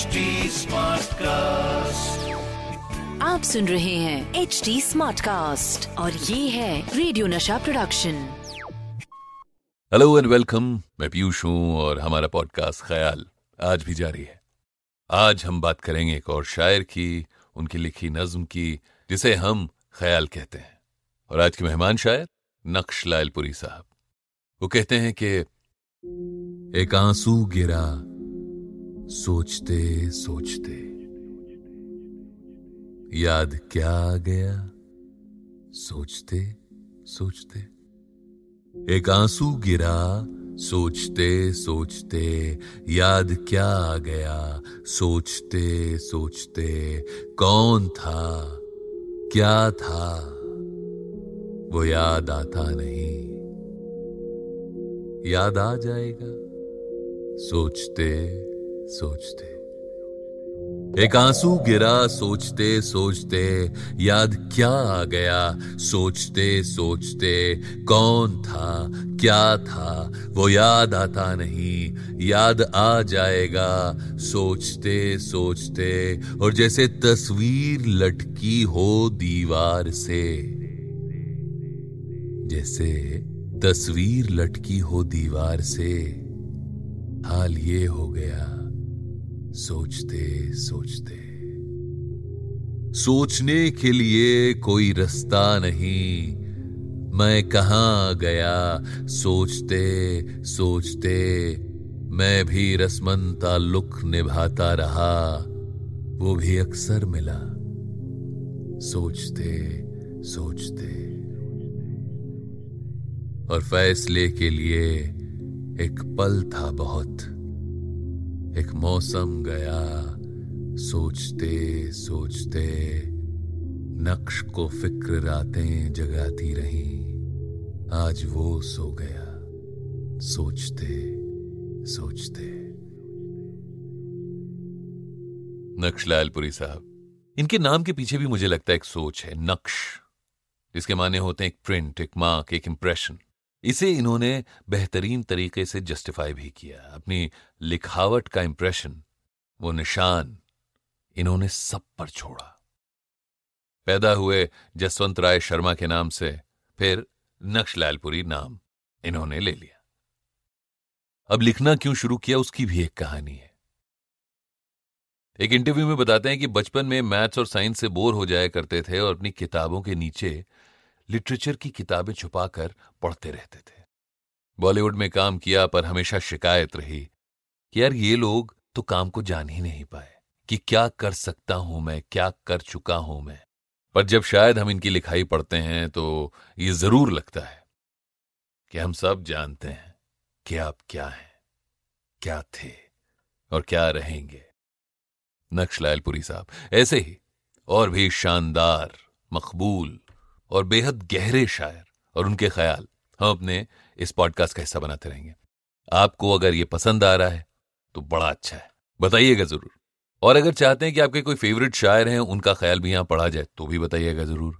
Smart Cast आप सुन रहे हैं एच डी स्मार्ट कास्ट और ये है radio Nasha production hello and welcome मैं पीयूष हूँ और हमारा पॉडकास्ट ख्याल आज भी जारी है। आज हम बात करेंगे एक और शायर की उनकी लिखी नज्म की जिसे हम ख्याल कहते हैं। और आज के मेहमान शायर नक्श लालपुरी साहब। वो कहते हैं कि एक आँसू गिरा सोचते सोचते। याद क्या आ गया? सोचते सोचते। एक आँसू गिरा, सोचते सोचते। याद क्या आ गया? सोचते सोचते। कौन था? क्या था? वो याद आता नहीं। याद आ जाएगा। सोचते सोचते। एक आँसू गिरा, सोचते सोचते, याद क्या आ गया? सोचते सोचते, कौन था, क्या था? वो याद आता नहीं, याद आ जाएगा। सोचते सोचते, और जैसे तस्वीर लटकी हो दीवार से, जैसे तस्वीर लटकी हो दीवार से, हाल ये हो गया। सोचते सोचते। सोचने के लिए कोई रास्ता नहीं। मैं कहा गया? सोचते सोचते। मैं भी रसमन ताल्लुक निभाता रहा। वो भी अक्सर मिला। सोचते सोचते। और फैसले के लिए एक पल था बहुत। एक मौसम गया, सोचते सोचते नक्श को फ़िक्र रातें जगाती रही, आज वो सो गया, सोचते सोचते। नक्श लालपुरी साहब, इनके नाम के पीछे भी मुझे लगता है एक सोच है, नक्श, जिसके माने होते हैं एक प्रिंट, एक मार्क, एक इंप्रेशन इसे इन्होंने बेहतरीन तरीके से जस्टिफाई भी किया। अपनी लिखावट का इंप्रेशन वो निशान इन्होंने सब पर छोड़ा। पैदा हुए जसवंत राय शर्मा के नाम से, फिर नक्शलालपुरी नाम इन्होंने ले लिया। अब लिखना क्यों शुरू किया उसकी भी एक कहानी है। एक इंटरव्यू में बताते हैं कि बचपन में मैथ्स और साइंस से बोर हो जाया करते थे और अपनी किताबों के नीचे लिटरेचर की किताबें छुपाकर पढ़ते रहते थे। बॉलीवुड में काम किया पर हमेशा शिकायत रही कि यार ये लोग तो काम को जान ही नहीं पाए कि क्या कर सकता हूँ मैं, क्या कर चुका हूँ मैं। पर जब शायद हम इनकी लिखाई पढ़ते हैं तो ये ज़रूर लगता है कि हम सब जानते हैं कि आप क्या हैं, क्या थे और क्या रहेंगे। नक्शलालपुरी साहब, ऐसे ही और भी शानदार, मकबूल और बेहद गहरे शायर और उनके ख्याल हम अपने इस पॉडकास्ट का हिस्सा बनाते रहेंगे। आपको अगर ये पसंद आ रहा है तो बड़ा अच्छा है। बताइएगा ज़रूर। और अगर चाहते हैं कि आपके कोई फेवरेट शायर हैं, उनका ख्याल भी यहाँ पढ़ा जाए तो भी बताइएगा ज़रूर।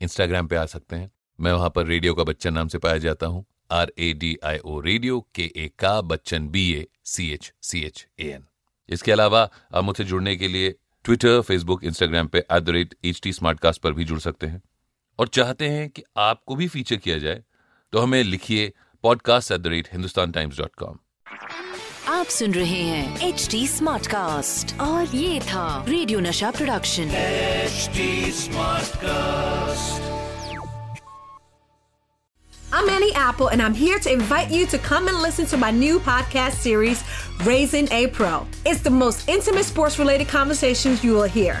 इंस्टाग्राम पे आ सकते हैं। मैं वहाँ पर रेडियो का बच्चन नाम से पाया जाता हूँ। R A D I O radio के ए का Bachchan B A C H C H A N इसके अलावा आप मुझसे जुड़ने के लिए ट्विटर फेसबुक इंस्टाग्राम पे at the rate H T पर भी जुड़ सकते हैं। और चाहते हैं कि आपको भी फीचर किया जाए तो हमें लिखिए podcast at the rate Hindustan Times dot com आप सुन रहे हैं एच डी स्मार्ट कास्ट और ये था radio Nasha production Smart Cast I'm Annie Apple, and I'm here to invite you to come and listen to my new podcast series, Raising a Pro. It's the most intimate sports related conversations you will hear.